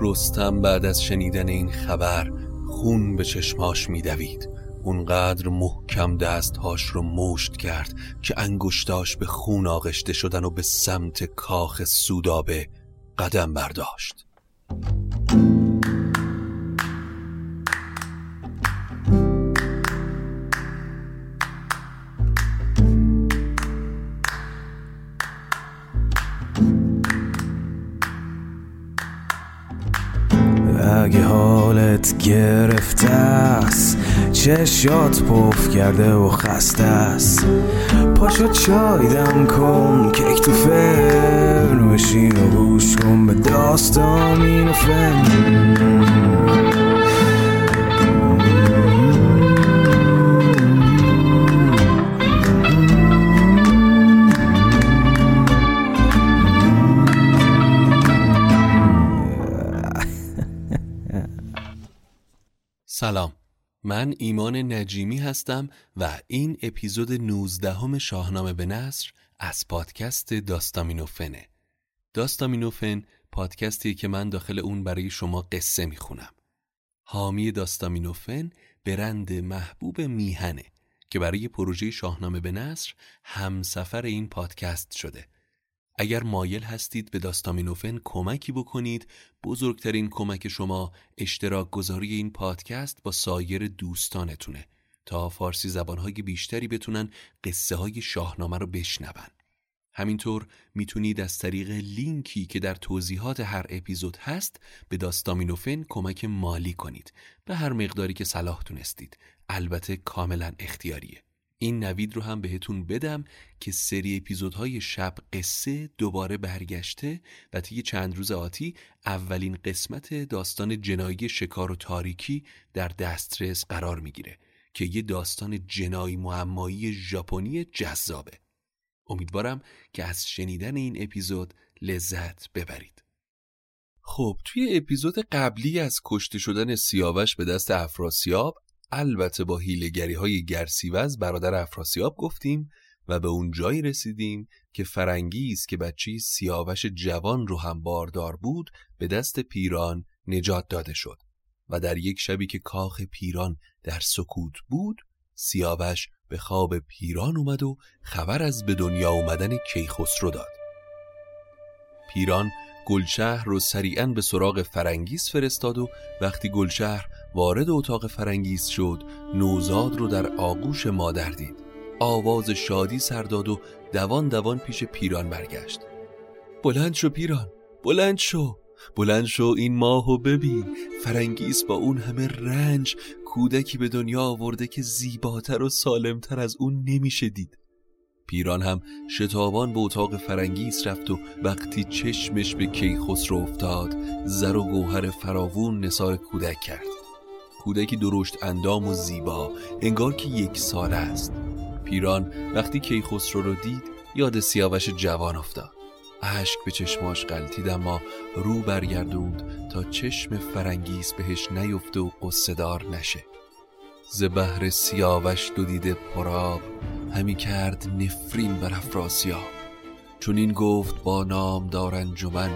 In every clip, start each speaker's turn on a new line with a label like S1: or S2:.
S1: رستم بعد از شنیدن این خبر خون به چشماش میدوید. اونقدر محکم دستهاش رو مشت کرد که انگشتاش به خون آغشته شدن و به سمت کاخ سودابه قدم برداشت.
S2: اگه حالت گرفته است چشات پف کرده و خسته است. پاشو چای دم کن کیک تو فرن بشین و گوش کن به داستان این فن.
S1: سلام. من ایمان نجیمی هستم و این اپیزود 19 همه شاهنامه به نصر از پادکست داستامینوفنه. داستامینوفن پادکستیه که من داخل اون برای شما قصه می‌خونم. حامی داستامینوفن برند محبوب میهنه که برای پروژه شاهنامه به نصر همسفر این پادکست شده. اگر مایل هستید به داستامینوفن کمکی بکنید بزرگترین کمک شما اشتراک گذاری این پادکست با سایر دوستانتونه. تا فارسی زبانهای بیشتری بتونن قصه های شاهنامه رو بشنون. همینطور می‌تونید از طریق لینکی که در توضیحات هر اپیزود هست به داستامینوفن کمک مالی کنید. به هر مقداری که صلاح تونستید. البته کاملا اختیاریه. این نوید رو هم بهتون بدم که سری اپیزودهای شب قصه دوباره برگشته و طی چند روز آتی اولین قسمت داستان جنایی شکار و تاریکی در دسترس قرار می‌گیره که یه داستان جنایی معمایی ژاپنی جذابه. امیدوارم که از شنیدن این اپیزود لذت ببرید. خب توی اپیزود قبلی از کشته شدن سیاوش به دست افراسیاب البته با هیلگری های گرسیوز برادر افراسیاب گفتیم و به اون جایی رسیدیم که فرنگیز که بچه سیاوش جوان رو هم باردار بود به دست پیران نجات داده شد و در یک شبی که کاخ پیران در سکوت بود سیاوش به خواب پیران اومد و خبر از به دنیا اومدن کیخسرو داد. پیران گلشهر رو سریعا به سراغ فرنگیز فرستاد و وقتی گلشهر وارد اتاق فرنگیز شد نوزاد رو در آغوش مادر دید. آواز شادی سر داد و دوان دوان پیش پیران برگشت. بلند شو پیران بلند شو بلند شو این ماهو ببین. فرنگیز با اون همه رنج کودکی به دنیا آورده که زیباتر و سالمتر از اون نمیشه دید. پیران هم شتابان به اتاق فرنگیس رفت و وقتی چشمش به کیخسرو افتاد زر و گوهر فراوون نثار کودک کرد. کودکی درشت اندام و زیبا انگار که یک ساله است. پیران وقتی کیخسرو رو دید یاد سیاوش جوان افتاد. اشک به چشماش غلطید اما رو برگردوند تا چشم فرنگیس بهش نیفته و قصدار نشه. ز بهر سیاوش دو دیده پراب همی کرد نفرین بر افراسیاب. چون این گفت با نام دارن جمن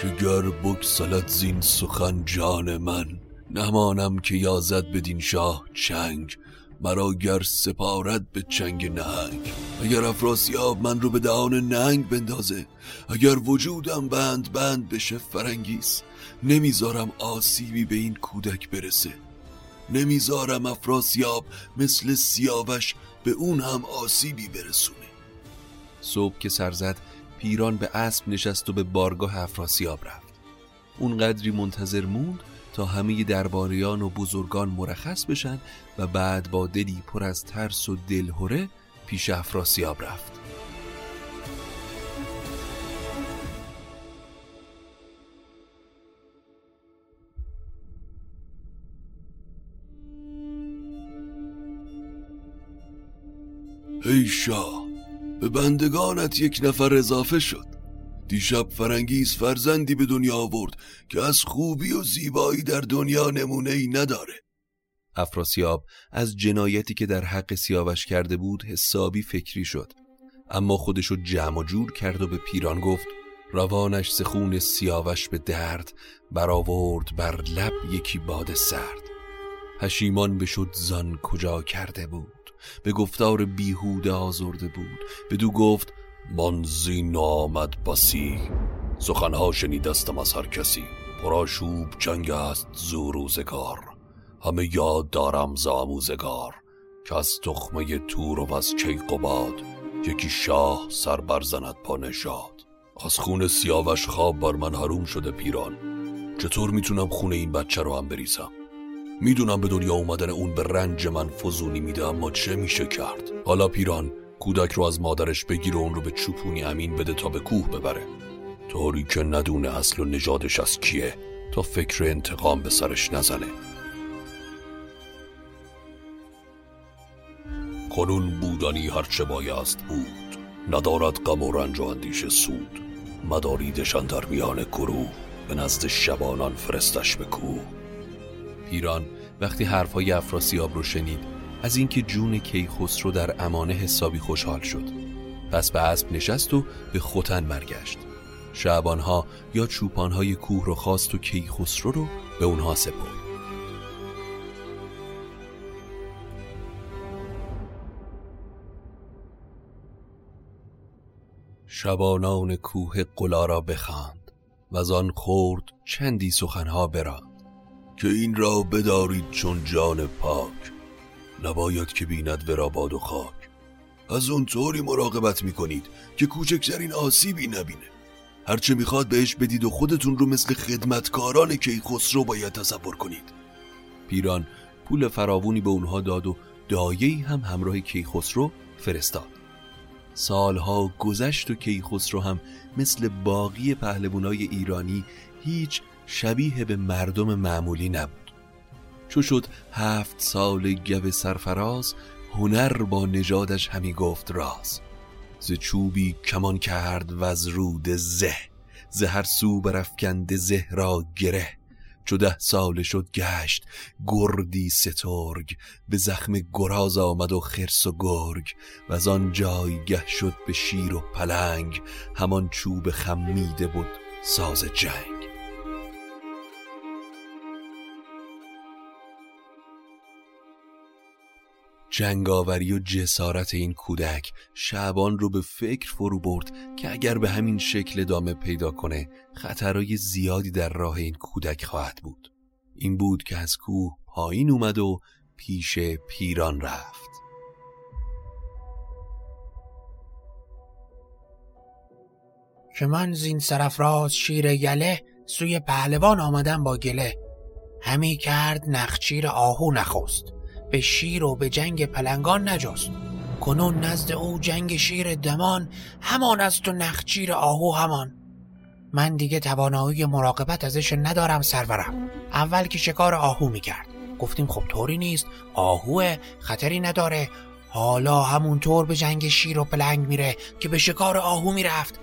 S1: که گر بکسلت زین سخن جان من نمانم که یازد بدین شاه چنگ مرا گر سپارد به چنگ نهنگ. اگر افراسیاب من رو به دهان ننگ بندازه اگر وجودم بند بند بشه فرنگیس نمی‌ذارم آسیبی به این کودک برسه. نمی‌ذارم افراسیاب مثل سیاوش به اون هم آسیبی برسونه. صبح که سر زد پیران به اسب نشست و به بارگاه افراسیاب رفت. اون قدری منتظر موند تا همه درباریان و بزرگان مرخص بشن و بعد با دلی پر از ترس و دلهوره پیش افراسیاب رفت. ای شاه به بندگانت یک نفر اضافه شد. دیشب فرنگیز فرزندی به دنیا آورد که از خوبی و زیبایی در دنیا نمونه ای نداره. افراسیاب از جنایتی که در حق سیاوش کرده بود حسابی فکری شد. اما خودشو جمع و جور کرد و به پیران گفت روانش سخون سیاوش به درد برآورد بر لب یکی باد سرد. پشیمان بشد زان کجا کرده بود. به گفتار بیهوده آزرده بود. بدو گفت من زین آمد بسی. سخنها شنیدستم از هر کسی. پراشوب جنگ است زو روزگار. همه یاد دارم ز آموزگار. که از تخمه تور و از کیقباد یکی شاه سر برزند پا نشاد. از خون سیاوش خواب بر من حروم شده پیران. چطور می‌تونم خون این بچه رو هم بریزم؟ می‌دونم به دنیا اومدن اون به رنج من فزونی میده اما چه میشه کرد؟ حالا پیران کودک رو از مادرش بگیر و اون رو به چوپونی امین بده تا به کوه ببره. طوری که ندونه اصل و نژادش از کیه تا فکر انتقام به سرش نزنه. کنون بودنی هرچه بایست بود. ندارد غم و رنج و اندیشه سود. مداریدشان در میان گروه به نزد شبانان فرستش به کوه. پیران وقتی حرفای افراسیاب رو شنید از اینکه جون کیخسرو در امانه حسابی خوشحال شد. پس به اسب نشست و به خوتن مرگشت شعبانها یا چوپانهای کوه رو خواست و کیخسرو رو به اونها سپرد. شبانان کوه قلا را بخواند و آن خورد چندی سخنها براند که این را بدارید چون جان پاک. نباید که بیند ورا باد و خاک. از اون طوری مراقبت می‌کنید که کوچکترین آسیبی نبینه. هرچه می‌خواد بهش بدید و خودتون رو مثل خدمتکاران کیخسرو باید تصور کنید. پیران پول فراوونی به اونها داد و دایهی هم همراه کیخسرو فرستاد. سالها گذشت و کیخسرو هم مثل باقی پهلوانای ایرانی هیچ شبیه به مردم معمولی نبود. چو شد هفت سال گو سرفراز هنر با نژادش همی گفت راز. ز چوبی کمان کرد و از رود زه ز هر سو برافکند زه را گره. چو ده سال شد گشت گردی سترگ به زخم گراز آمد و خرس و گرگ. و از آن جایگه شد به شیر و پلنگ همان چوب خمیده بود ساز جنگ. جنگاوری و جسارت این کودک شعبان رو به فکر فرو برد که اگر به همین شکل ادامه پیدا کنه خطرهای زیادی در راه این کودک خواهد بود. این بود که از کوه پایین اومد و پیش پیران رفت.
S3: که من زین سرفراز شیر یله سوی پهلوان آمدم با گله. همی کرد نخچیر آهو نخست. به شیر و به جنگ پلنگان نجست. کنون نزد او جنگ شیر دمان همان از تو نخچیر آهو همان. من دیگه توانایی مراقبت ازش ندارم سرورم. اول که شکار آهو می‌کرد. گفتیم خب طوری نیست. آهوه خطری نداره. حالا همونطور به جنگ شیر و پلنگ میره که به شکار آهو می‌رفت.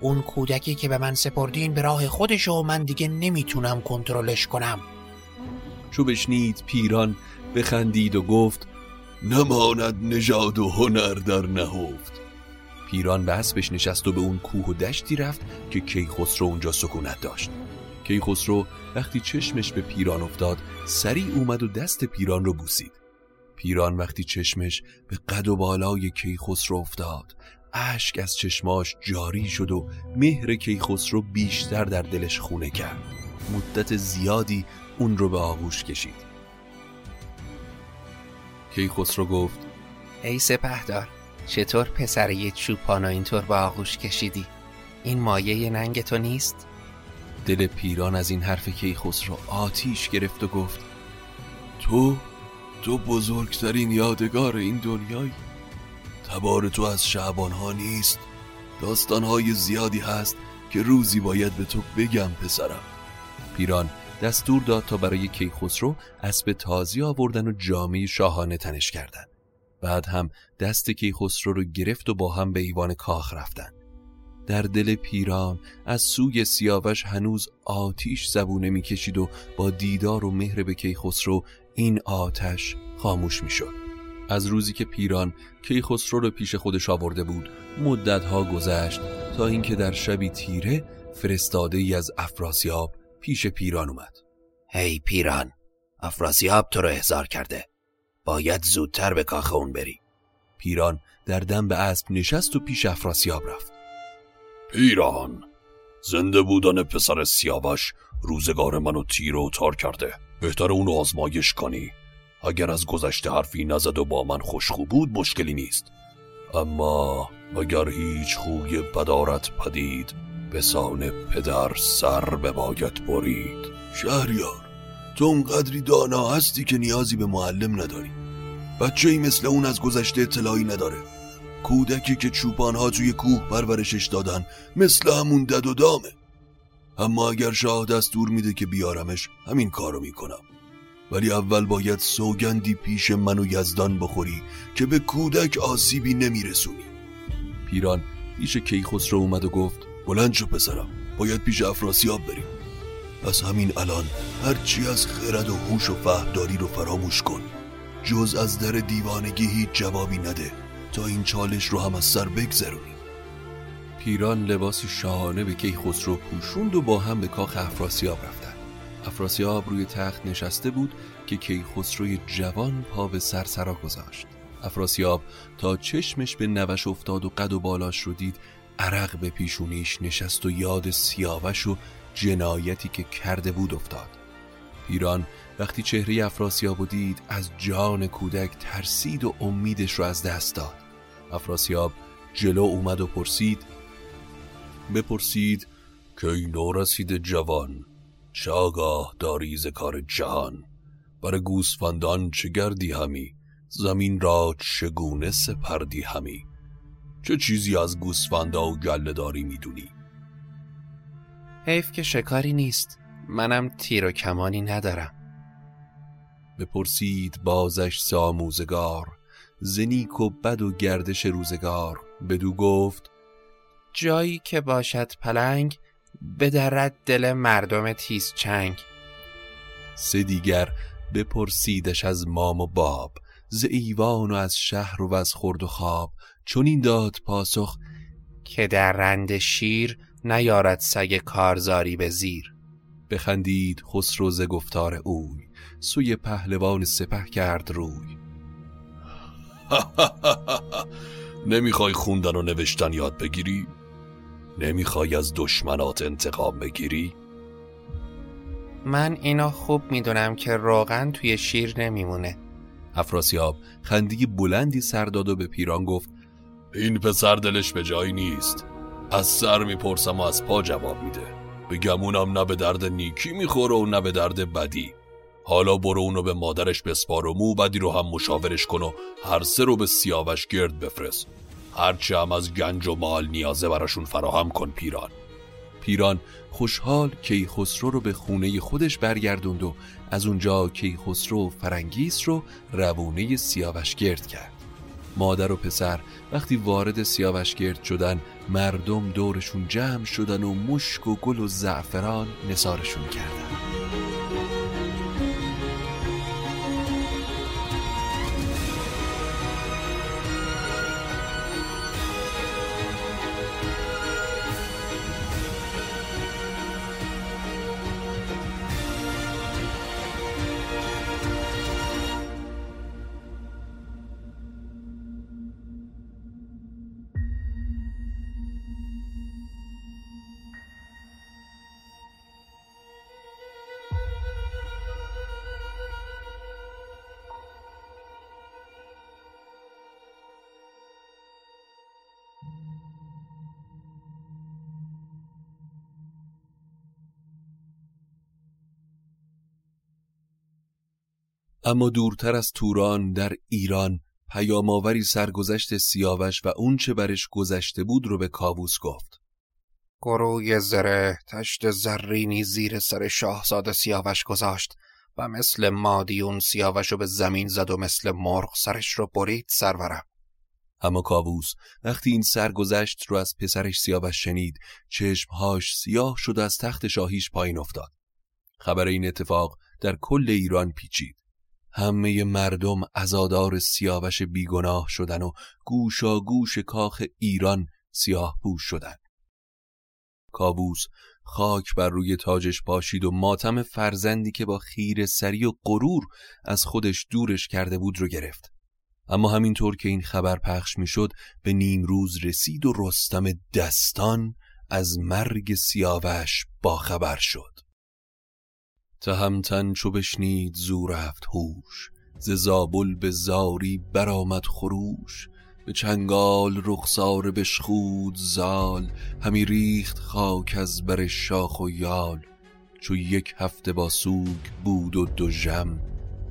S3: اون کودکی که به من سپردین به راه خودش و من دیگه نمی‌تونم کنترلش کنم.
S1: چو بشنید پیران بخندید و گفت نماند نژاد و هنر در نهفت. پیران به اسبش نشست و به اون کوه و دشتی رفت که کیخسرو اونجا سکونت داشت. کیخسرو وقتی چشمش به پیران افتاد سریع اومد و دست پیران رو بوسید. پیران وقتی چشمش به قد و بالای کیخسرو افتاد اشک از چشماش جاری شد و مهر کیخسرو بیشتر در دلش خونه کرد. مدت زیادی اون رو به آغوش کشید. کیخسرو گفت
S3: ای سپهدار چطور پسر یه چوپانو اینطور به آغوش کشیدی؟ این مایه ننگ تو نیست؟
S1: دل پیران از این حرف کیخسرو آتیش گرفت و گفت تو تو بزرگترین یادگار این دنیایی تبار تو از شعبانها نیست داستانهای زیادی هست که روزی باید به تو بگم پسرم پیران دستور داد تا برای کیخسرو اسب تازی آوردن و جامعه شاهانه تنش کردن. بعد هم دست کیخسرو رو گرفت و با هم به ایوان کاخ رفتن. در دل پیران از سوی سیاوش هنوز آتیش زبونه می‌کشید و با دیدار و مهر به کیخسرو این آتش خاموش می‌شد. از روزی که پیران کیخسرو رو پیش خودش آورده بود مدتها گذشت تا اینکه در شبی تیره فرستاده ای از افراسیاب پیش پیران اومد.
S3: هی پیران افراسیاب تو رو احضار کرده. باید زودتر به کاخ اون بری.
S1: پیران در دم به اسب نشست و پیش افراسیاب رفت.
S4: پیران زنده بودن پسر سیاوش روزگار منو تیر و تار کرده. بهتر اونو آزمایش کنی. اگر از گذشته حرفی نزد و با من خوشخو بود مشکلی نیست. اما اگر هیچ خوی بدارت پدید به سان پدر سر به باید برید. شهریار تو اونقدری دانا هستی که نیازی به معلم نداری. بچه ای مثل اون از گذشته اطلاعی نداره. کودکی که چوپانها توی کوه پرورشش دادن مثل همون دد و دامه. اما اگر شاه دستور میده که بیارمش همین کارو می‌کنم. ولی اول باید سوگندی پیش من و یزدان بخوری که به کودک آسیبی نمیرسونی.
S1: پیران پیش کیخسرو اومد و گفت
S4: بلند شو پسرم. باید پیش افراسیاب بریم. پس همین الان هرچی از خرد و هوش و فهمداری رو فراموش کن. جز از در دیوانگی هیچ جوابی نده. تا این چالش رو هم از سر بگذرونی
S1: پیران لباسی شاهانه به کیخسرو پوشوند و با هم به کاخ افراسیاب رفتن افراسیاب روی تخت نشسته بود که کیخسروی جوان پا به سرسرا گذاشت. افراسیاب تا چشمش به نوش افتاد و قد و بالاش رو دید عرق به پیشونیش نشست و یاد سیاوش و جنایتی که کرده بود افتاد. پیران وقتی چهره افراسیاب دید از جان کودک ترسید و امیدش رو از دست داد. افراسیاب جلو اومد و پرسید
S4: بپرسید که این رسید جوان؟ چه آگاه داری ز کار جهان؟ بر گوسفندان چه گردی همی؟ زمین را چگونه سپردی همی؟ چه چیزی از گوسفندا و گله داری می‌دونی؟
S3: حیف که شکاری نیست. منم تیر و کمانی ندارم.
S1: بپرسید بازش ساموزگار زنیک و بد و گردش روزگار. بدو گفت
S3: جایی که باشد پلنگ بدرد دل مردم تیز چنگ.
S1: سه دیگر بپرسیدش از مام و باب ز ایوان و از شهر و از خورد و خواب. چون این داد پاسخ
S3: که در رند شیر نیارد سگ کارزاری به زیر
S1: بخندید خسرو ز گفتار اوی سوی پهلوان سپه کرد روی
S4: نمی‌خوای خوندن و نوشتن یاد بگیری؟ نمی‌خوای از دشمنات انتقام بگیری؟
S3: من اینا خوب می‌دونم که روغن توی شیر نمیمونه
S1: افراسیاب خندی بلندی سر داد و به پیران گفت
S4: این پسر دلش به جایی نیست. از سر می‌پرسم و از پا جواب میده. به گمونم نه به درد نیکی می‌خوره و نه به درد بدی. حالا برو اونو به مادرش بسپار و مو بدی رو هم مشاورش کن و هر سه رو به سیاوش گرد بفرست. هرچه هم از گنج و مال نیازه براشون فراهم کن پیران.
S1: پیران خوشحال کیخسرو رو به خونه خودش برگردوند و از اونجا کیخسرو فرنگیس رو روونه سیاوش گرد کرد. مادر و پسر وقتی وارد سیاوش گرد شدن مردم دورشون جمع شدن و مشک و گل و زعفران نسارشون کردن. اما دورتر از توران در ایران پیامآوری سرگذشت سیاوش و اونچه برش گذشته بود رو به کاووس گفت.
S3: گروی زره تشت زرینی زیر سر شاهزاده سیاوش گذاشت و مثل مادیون سیاوش رو به زمین زد و مثل مرغ سرش رو برید سرورم
S1: اما کاووس وقتی این سرگذشت رو از پسرش سیاوش شنید چشمهاش سیاه شد و از تخت شاهیش پایین افتاد. خبر این اتفاق در کل ایران پیچید. همه مردم ازادار سیاوش بیگناه شدن و گوشا گوش کاخ ایران سیاه پوش شدن. کابوس خاک بر روی تاجش پاشید و ماتم فرزندی که با خیر سری و غرور از خودش دورش کرده بود رو گرفت. اما همینطور که این خبر پخش می‌شد به نیمروز رسید و رستم دستان از مرگ سیاوش با خبر شد. تهمتن چو بشنید زو رفت هوش ز زابل به زاری برآمد خروش. به چنگال رخسار بشخود زال همی ریخت خاک از بر شاخ و یال. چو یک هفته با سوگ بود و دو ژم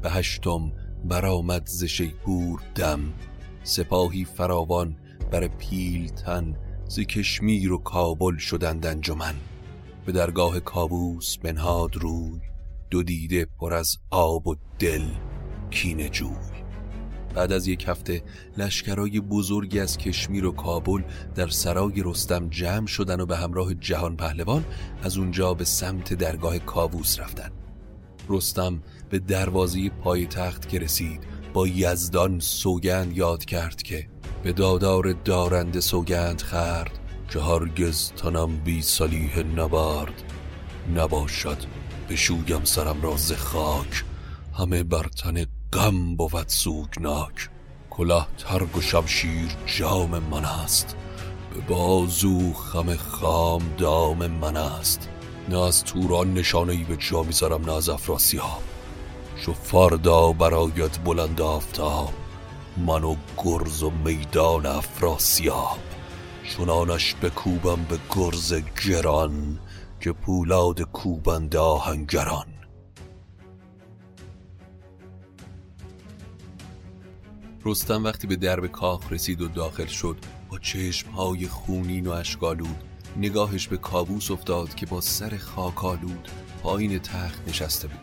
S1: به هشتم برآمد ز شیپور دم. سپاهی فراوان بر پیلتن ز کشمیر و کابل شدند انجمن. به درگاه کابوس بنهاد روی دو دیده پر از آب و دل کینه جوی. بعد از یک هفته لشکرای بزرگی از کشمیر و کابل در سرای رستم جمع شدن و به همراه جهان پهلوان از اونجا به سمت درگاه کاووس رفتن. رستم به دروازه پای تخت که رسید با یزدان سوگند یاد کرد که به دادار دارنده سوگند خرد که هرگز تنم بی صلیح نبرد نباشد. بشویم سرم را ز خاک. همه بر تن غم بود سوگناک. کلاه ترگ و شمشیر جام من است. به بازو خم خام دام من است. نه از توران نشانه ای به جا می‌ذارم نه از افراسیاب. شو فردا برایت بلند آفتاب. من و گرز و میدان افراسیاب. چنانش بکوبم به گرز گران. که پولاد کوبنده آهنگران. رستم وقتی به درب کاخ رسید و داخل شد با چشمهای خونین و اشکالود نگاهش به کابوس افتاد که با سر خاکالود پایین تخت نشسته بود.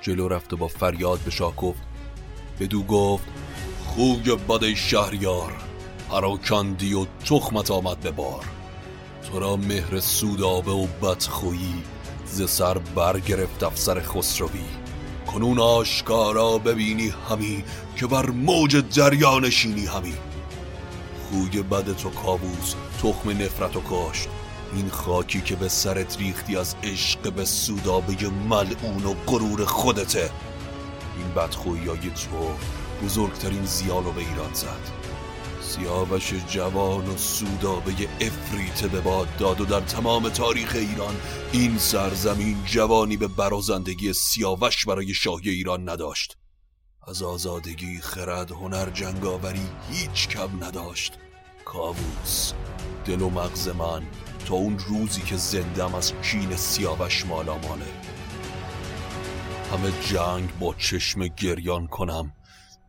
S1: جلو رفت و با فریاد به شاه گفت بدو گفت خوی بد شهریار پراکندی و تخمت آمد به بار. تو را مهر سودابه و بدخویی ز سر برگرفت افسر خسروی. کنون آشکارا ببینی همی که بر موج دریا نشینی همی. خوی بد تو کابوس تخم نفرت و کاشت. این خاکی که به سرت ریختی از عشق به سودابه ملعون و غرور خودته. این بدخویی تو بزرگترین زیال رو به ایران زد. سیاوش جوان و سودابه افریت به باد داد و در تمام تاریخ ایران این سرزمین جوانی به برازندگی سیاوش برای شاهی ایران نداشت. از آزادگی خرد هنر جنگاوری هیچ کم نداشت. کاووس دل و مغز من تا اون روزی که زندم از کین سیاوش مالاماله همه جنگ با چشم گریان کنم.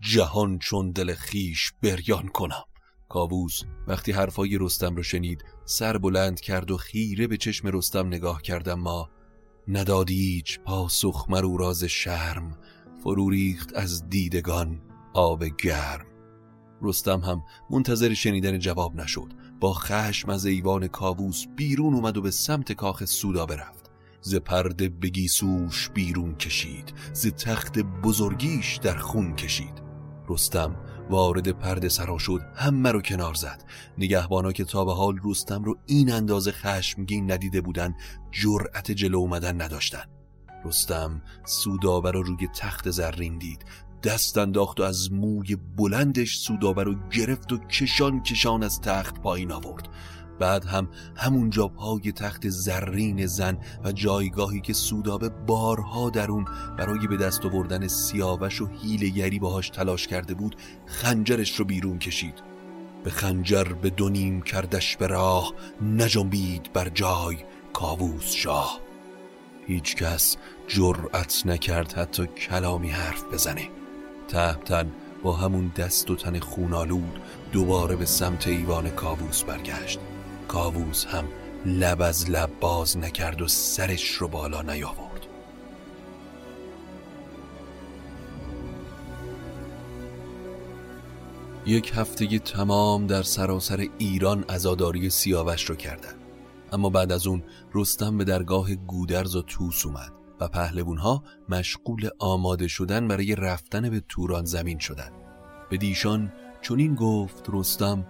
S1: جهان چون دل خیش بریان کنم. کاووس وقتی حرفای رستم رو شنید سر بلند کرد و خیره به چشم رستم نگاه کردم ما ندادیچ پاسخ مرو راز شرم فرو ریخت از دیدگان آب گرم. رستم هم منتظر شنیدن جواب نشد. با خشم از ایوان کاووس بیرون اومد و به سمت کاخ سودا برفت. ز پرده بگیسوش بیرون کشید. ز تخت بزرگیش در خون کشید. رستم وارد پرده سرا شد همه رو کنار زد. نگهبانا که تا به حال رستم رو این اندازه خشمگین ندیده بودن جرأت جلو اومدن نداشتن. رستم سودابر رو روی تخت زرین دید. دست انداخت و از موی بلندش سودابر رو گرفت و کشان کشان از تخت پایین آورد. بعد هم همونجا پای تخت زرین زن و جایگاهی که سودابه بارها در اون برای به دست آوردن سیاوش و هیلگری باهاش تلاش کرده بود خنجرش رو بیرون کشید. به خنجر به دونیم کردش به راه نجنبید بر جای کاووس شاه. هیچ کس جرأت نکرد حتی کلامی حرف بزنه. تهمتن با همون دست و تن خونالود دوباره به سمت ایوان کاووس برگشت. کاووس هم لب از لب باز نکرد و سرش رو بالا نیاورد. یک هفته تمام در سراسر ایران ازاداری سیاوش رو کردن اما بعد از اون رستم به درگاه گودرز و توس اومد و پهلوونها مشغول آماده شدن برای رفتن به توران زمین شدن به دیشان چنین گفت رستم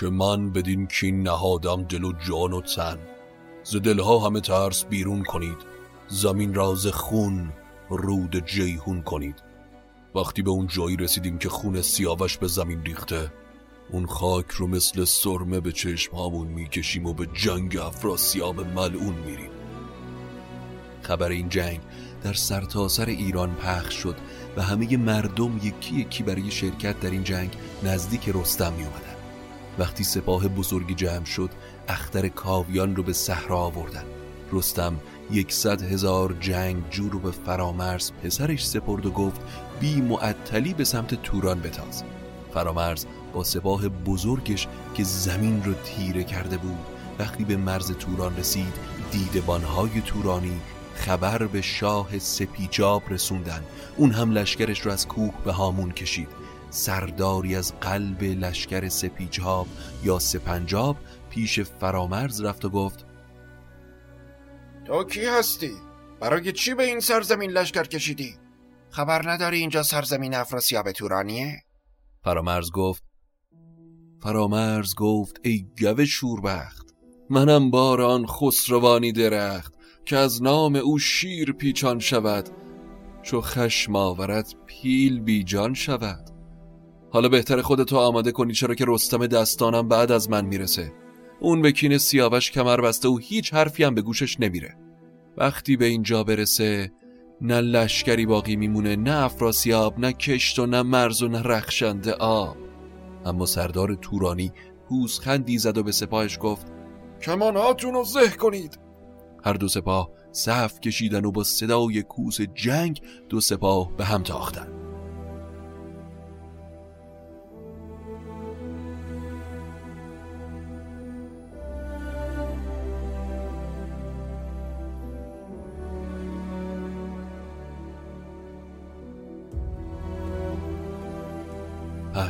S1: که من بدین کین نهادم دل و جان و تن. ز دلها همه ترس بیرون کنید. زمین راز خون رود جیهون کنید. وقتی به اون جایی رسیدیم که خون سیاوش به زمین ریخته اون خاک رو مثل سرمه به چشم هامون می‌کشیم و به جنگ افراسیاب ملعون میریم. خبر این جنگ در سرتاسر سر ایران پخش شد و همه مردم یکی یکی برای شرکت در این جنگ نزدیک رستم می اومدن. وقتی سپاه بزرگی جمع شد اختر کاویان رو به صحرا آوردن. رستم یکصد هزار جنگ جو رو به فرامرز پسرش سپرد و گفت بی معطلی به سمت توران بتاز. فرامرز با سپاه بزرگش که زمین رو تیره کرده بود وقتی به مرز توران رسید دیدبانهای تورانی خبر به شاه سپیجاب رسوندن. اون هم لشکرش رو از کوه به هامون کشید. سرداری از قلب لشکر سپیجاب یا سپنجاب پیش فرامرز رفت و گفت
S3: تو کی هستی؟ برای چی به این سرزمین لشکر کشیدی؟ خبر نداری اینجا سرزمین افراسیاب تورانیه؟
S1: فرامرز گفت فرامرز گفت ای گوه شوربخت منم باران خسروانی درخت که از نام او شیر پیچان شود چو خشم آورد پیل بیجان شود حالا بهتر خودتو آماده کنی چرا که رستم دستانم بعد از من می‌رسه. اون به کین سیاوش کمر بسته و هیچ حرفی هم به گوشش نمیره. وقتی به اینجا برسه نه لشکری باقی میمونه نه افراسیاب نه کشت و نه مرز و نه رخشنده آب. اما سردار تورانی پوزخندی زد و به سپاهش گفت کماناتون رو زه کنید. هر دو سپاه صف کشیدن و با صدای کوس جنگ دو سپاه به هم تاختن.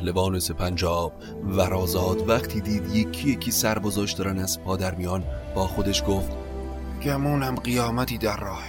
S1: پهلوان سپنجاب ورازاد وقتی دید یکی یکی سربازاش دارن از پادر میان با خودش گفت
S3: گمونم قیامتی در راه.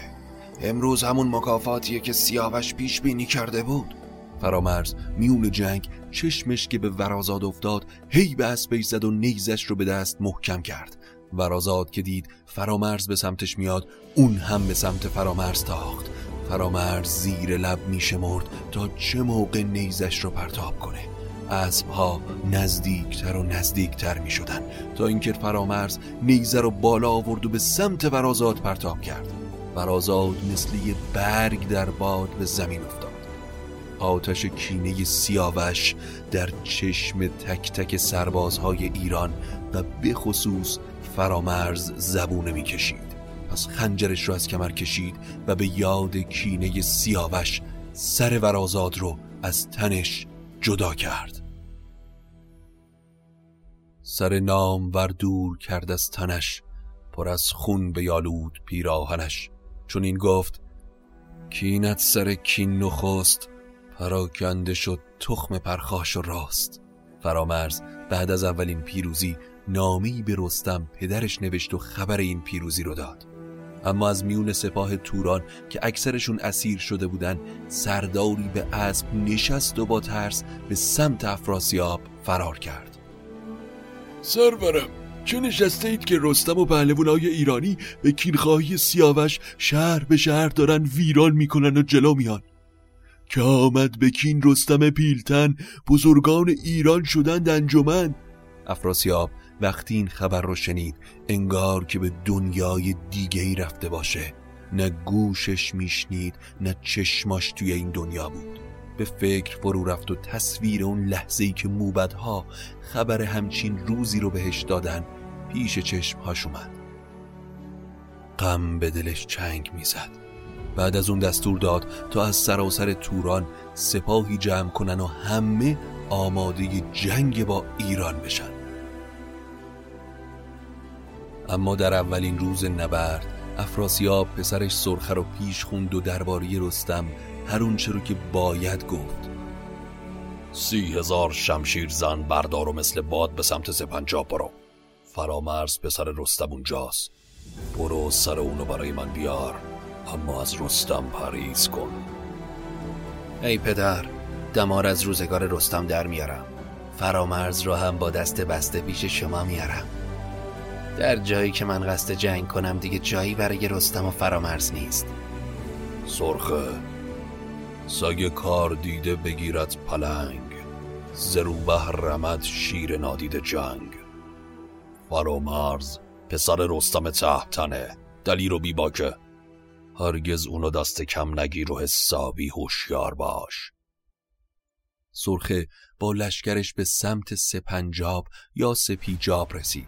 S3: امروز همون مکافاتیه که سیاوش پیش بینی کرده بود.
S1: فرامرز میون جنگ چشمش که به ورازاد افتاد هی به اسبش زد و نیزش رو به دست محکم کرد. ورازاد که دید فرامرز به سمتش میاد اون هم به سمت فرامرز تاخت. فرامرز زیر لب میشمرد تا چه موقع نیزش رو پرتاب کنه؟ اسبها نزدیکتر و نزدیکتر می شدن تا اینکه فرامرز نیزه رو بالا آورد و به سمت ورازاد پرتاب کرد. ورازاد مثل یه برگ در باد به زمین افتاد. آتش کینه سیاوش در چشم تک تک سربازهای ایران و به خصوص فرامرز زبونه می کشید پس خنجرش رو از کمر کشید و به یاد کینه سیاوش سر ورازاد رو از تنش جدا کرد. سر نام ور دور کرد از تنش پر از خون به یالود پیراهنش. چون این گفت کینت سر کین نخست پراکنده شد تخم پرخاش و راست. فرامرز بعد از اولین پیروزی نامی به رستم پدرش نوشت و خبر این پیروزی رو داد. اما از میون سپاه توران که اکثرشون اسیر شده بودن سرداری به اسب نشست و با ترس به سمت افراسیاب فرار کرد.
S4: سرورم. چه نشسته اید که رستم و پهلوانای ایرانی به کینخواهی سیاوش شهر به شهر دارن ویران می‌کنن و جلو میان؟ که آمد به کین رستم پیلتن بزرگان ایران شدند انجمن.
S1: افراسیاب وقتی این خبر رو شنید انگار که به دنیای دیگه ای رفته باشه. نه گوشش میشنید نه چشماش توی این دنیا بود. به فکر فرو رفت و تصویر اون لحظه ای که موبدها خبر همچین روزی رو بهش دادن پیش چشمهاش اومد. غم به دلش چنگ می‌زد. بعد از اون دستور داد تا از سراسر توران سپاهی جمع کنن و همه آماده جنگ با ایران بشن. اما در اولین روز نبرد افراسیاب پسرش سرخه رو پیش خوند و درباره رستم هر اون رو که باید گفت.
S4: سی هزار شمشیر زن بردار و مثل باد به سمت سپنجاب برو. فرامرز پسر رستم اونجاست. برو سر اونو برای من بیار اما از رستم پریز کن.
S3: ای پدر دمار از روزگار رستم در میارم. فرامرز رو هم با دست بسته پیش شما میارم. در جایی که من قصد جنگ کنم دیگه جایی برای رستم و فرامرز نیست.
S4: سرخه سگ کار دیده بگیرد پلنگ زروبه رمد شیر نادید جنگ. فرامرز پسر رستم تحتنه دلی رو بی باکه. هرگز اونو دست کم نگیر و حسابی هوشیار باش.
S1: سرخه با لشکرش به سمت سپنجاب یا سپیجاب رسید.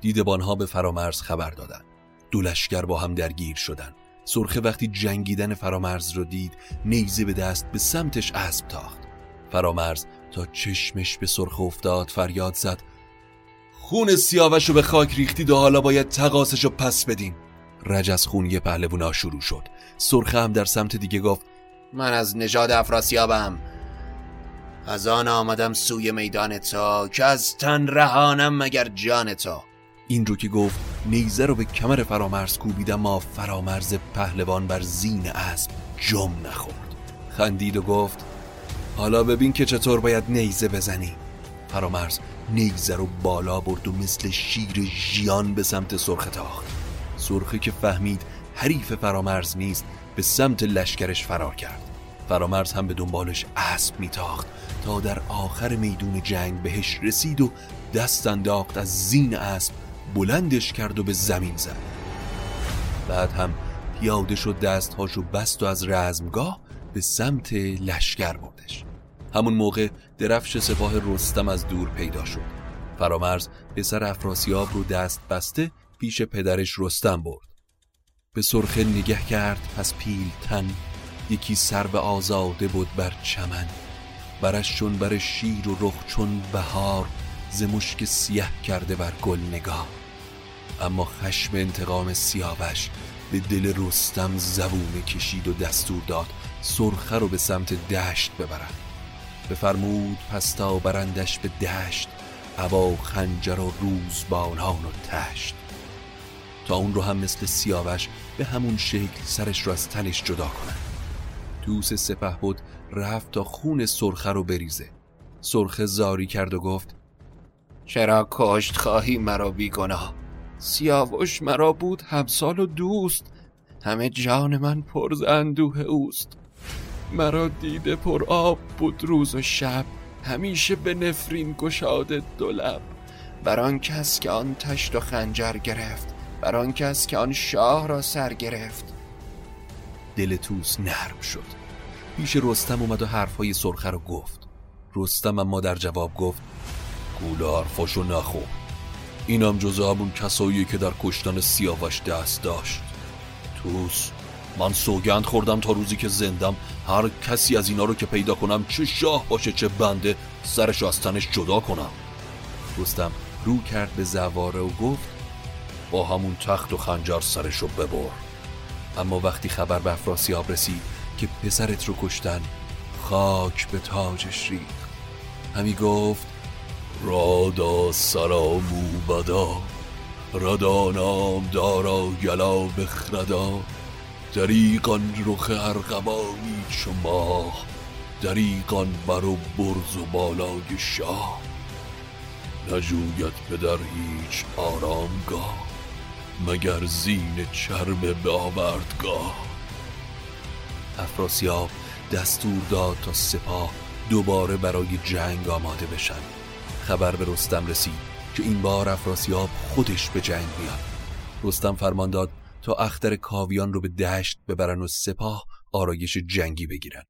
S1: دیدبانها به فرامرز خبر دادند دو لشکر با هم درگیر شدند سرخه وقتی جنگیدن فرامرز رو دید نیزه به دست به سمتش اسب تاخت. فرامرز تا چشمش به سرخه افتاد فریاد زد. خون سیاوش رو به خاک ریختید و حالا باید تقاسش رو پس بدین رج از خون یه پهلوونا شروع شد. سرخه هم در سمت دیگه گفت
S3: من از نژاد افراسیابم. از آن آمدم سوی میدان تا که از تن رهانم مگر جان تا
S1: این رو که گفت نیزه رو به کمر فرامرز کوبیدم ما فرامرز پهلوان بر زین اسب جم نخورد. خندید و گفت حالا ببین که چطور باید نیزه بزنی. فرامرز نیزه رو بالا برد و مثل شیر ژیان به سمت سرخه تاخت. سرخه که فهمید حریف فرامرز نیست به سمت لشکرش فرار کرد. فرامرز هم به دنبالش اسب میتاخت. تا در آخر میدون جنگ بهش رسید و دست انداخت از زین اسب بلندش کرد و به زمین زد. بعد هم پیاده شد دستهاشو بست و از رزمگاه به سمت لشکر بردش. همون موقع درفش سپاه رستم از دور پیدا شد. فرامرز پسر افراسیاب رو دست بسته پیش پدرش رستم برد. به سرخه نگه کرد پس پیل تن یکی سر به آزاده بود بر چمن. برش چون بر شیر و رخ چون بهار ز مشک سیه کرده بر گل نگاه. اما خشم انتقام سیاوش به دل رستم زبونه کشید و دستور داد سرخه رو به سمت دشت ببرند بفرمود پستا برندش به دشت هوا خنجر و روزبانان و تشت. تا اون رو هم مثل سیاوش به همون شکل سرش رو از تنش جدا کنن دوس سپه بود رفت تا خون سرخه رو بریزه. سرخه زاری کرد و گفت
S3: چرا کشت خواهی مرا بیگناه؟ سیاوش مرا بود همسال و دوست. همه جان من پر اندوه اوست. مرا دیده پر آب بود روز و شب. همیشه به نفرین گشاده دو لب. بر آن کس که آن تشت و خنجر گرفت. بر آن کس که آن شاه را سر گرفت.
S1: دل توس نرم شد. پیش رستم اومد و حرفهای سرخه رو گفت. رستم اما در جواب گفت
S4: گول حرفاشو نخو اینم جزو همون کسایی که در کشتن سیاوش دست داشت. توس من سوگند خوردم تا روزی که زندم. هر کسی از اینا رو که پیدا کنم چه شاه باشه چه بنده سرش از تنش جدا کنم.
S1: رستم رو کرد به زواره و گفت با همون تخت و خنجر سرشو ببر. اما وقتی خبر به افراسیاب رسید که پسرت رو کشتن خاک به تاجش ریخت. همی گفت رادا سرا موبدا ردا نام دارا گلا بخردا دریقان رخ ارغوانی چو ماه دریقان بر و برز و بالای شاه. نجوید پدر هیچ آرامگاه مگر زین چرم به آوردگاه افراسیاب دستور داد تا سپاه دوباره برای جنگ آماده بشن. خبر به رستم رسید که این بار افراسیاب خودش به جنگ میاد. رستم فرمان داد تا اختر کاویان رو به دشت ببرن و سپاه آرایش جنگی بگیرن.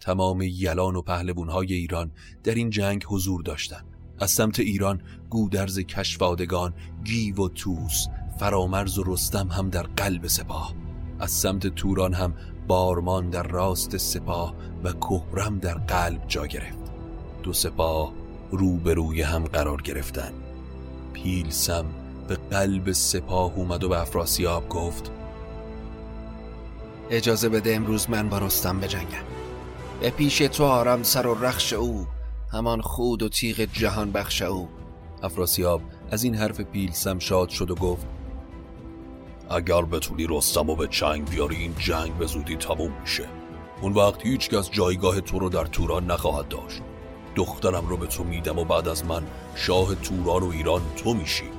S1: تمام یلان و پهلوانهای ایران در این جنگ حضور داشتند از سمت ایران گودرز کشفادگان گیو و توس فرامرز و رستم هم در قلب سپاه. از سمت توران هم بارمان در راست سپاه و کهرم در قلب جا گرفت. دو سپاه روبروی هم قرار گرفتن. پیلسم به قلب سپاه اومد و به افراسیاب گفت
S3: اجازه بده امروز من با رستم بجنگم. به پیش تو آرم سر و رخش او همان خود و تیغ جهان بخش او.
S1: افراسیاب از این حرف پیلسم شاد شد و گفت اگر بتونی رستم و به چنگ بیاری این جنگ به زودی تموم میشه. اون وقت هیچ کس جایگاه تو رو در توران نخواهد داشت. دخترم رو به تو میدم و بعد از من شاه توران و ایران تو میشی.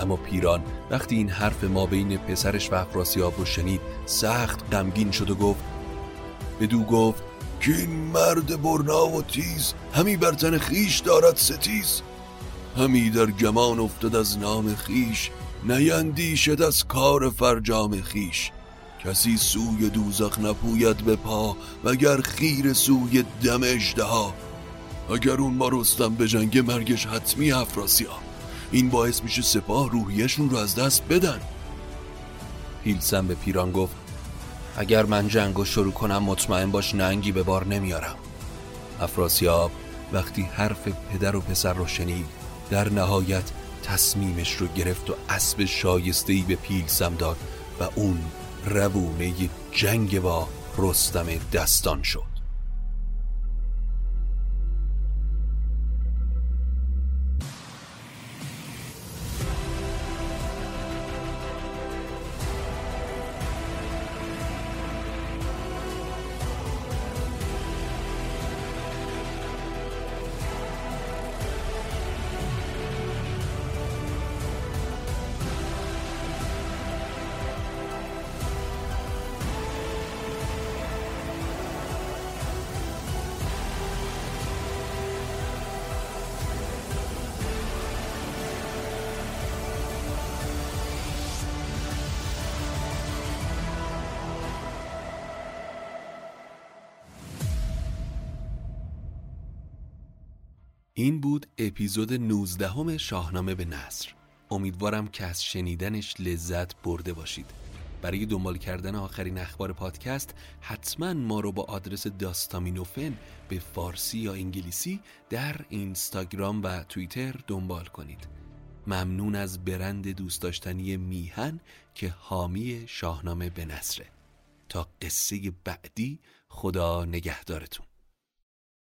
S1: اما پیران وقتی این حرف ما بین پسرش و افراسیاب رو شنید سخت غمگین شد و گفت بدو گفت که این مرد برنا و تیز همی بر تن خیش دارد ستیز. همی در گمان افتاد از نام خیش نیندیشد از کار فرجام خیش کسی سوی دوزخ نپوید به پا وگر خیر سوی دم اجدها اگر اون ما رستم به جنگ مرگش حتمی افراسیا این باعث میشه سپاه روحیشون رو از دست بدن. پیلسن به پیران گفت
S3: اگر من جنگ رو شروع کنم مطمئن باش ننگی به بار نمیارم.
S1: افراسیاب وقتی حرف پدر و پسر رو شنید در نهایت تصمیمش رو گرفت و اسب شایستهی به پیلسم داد و اون روونه جنگ با رستم دستان شد. این بود اپیزود 19 همه شاهنامه به نصر. امیدوارم که از شنیدنش لذت برده باشید. برای دنبال کردن آخرین اخبار پادکست حتما ما رو با آدرس داستامینوفن به فارسی یا انگلیسی در اینستاگرام و توییتر دنبال کنید. ممنون از برند دوست داشتنی میهن که حامی شاهنامه به نصره. تا قصه بعدی خدا نگهدارتون.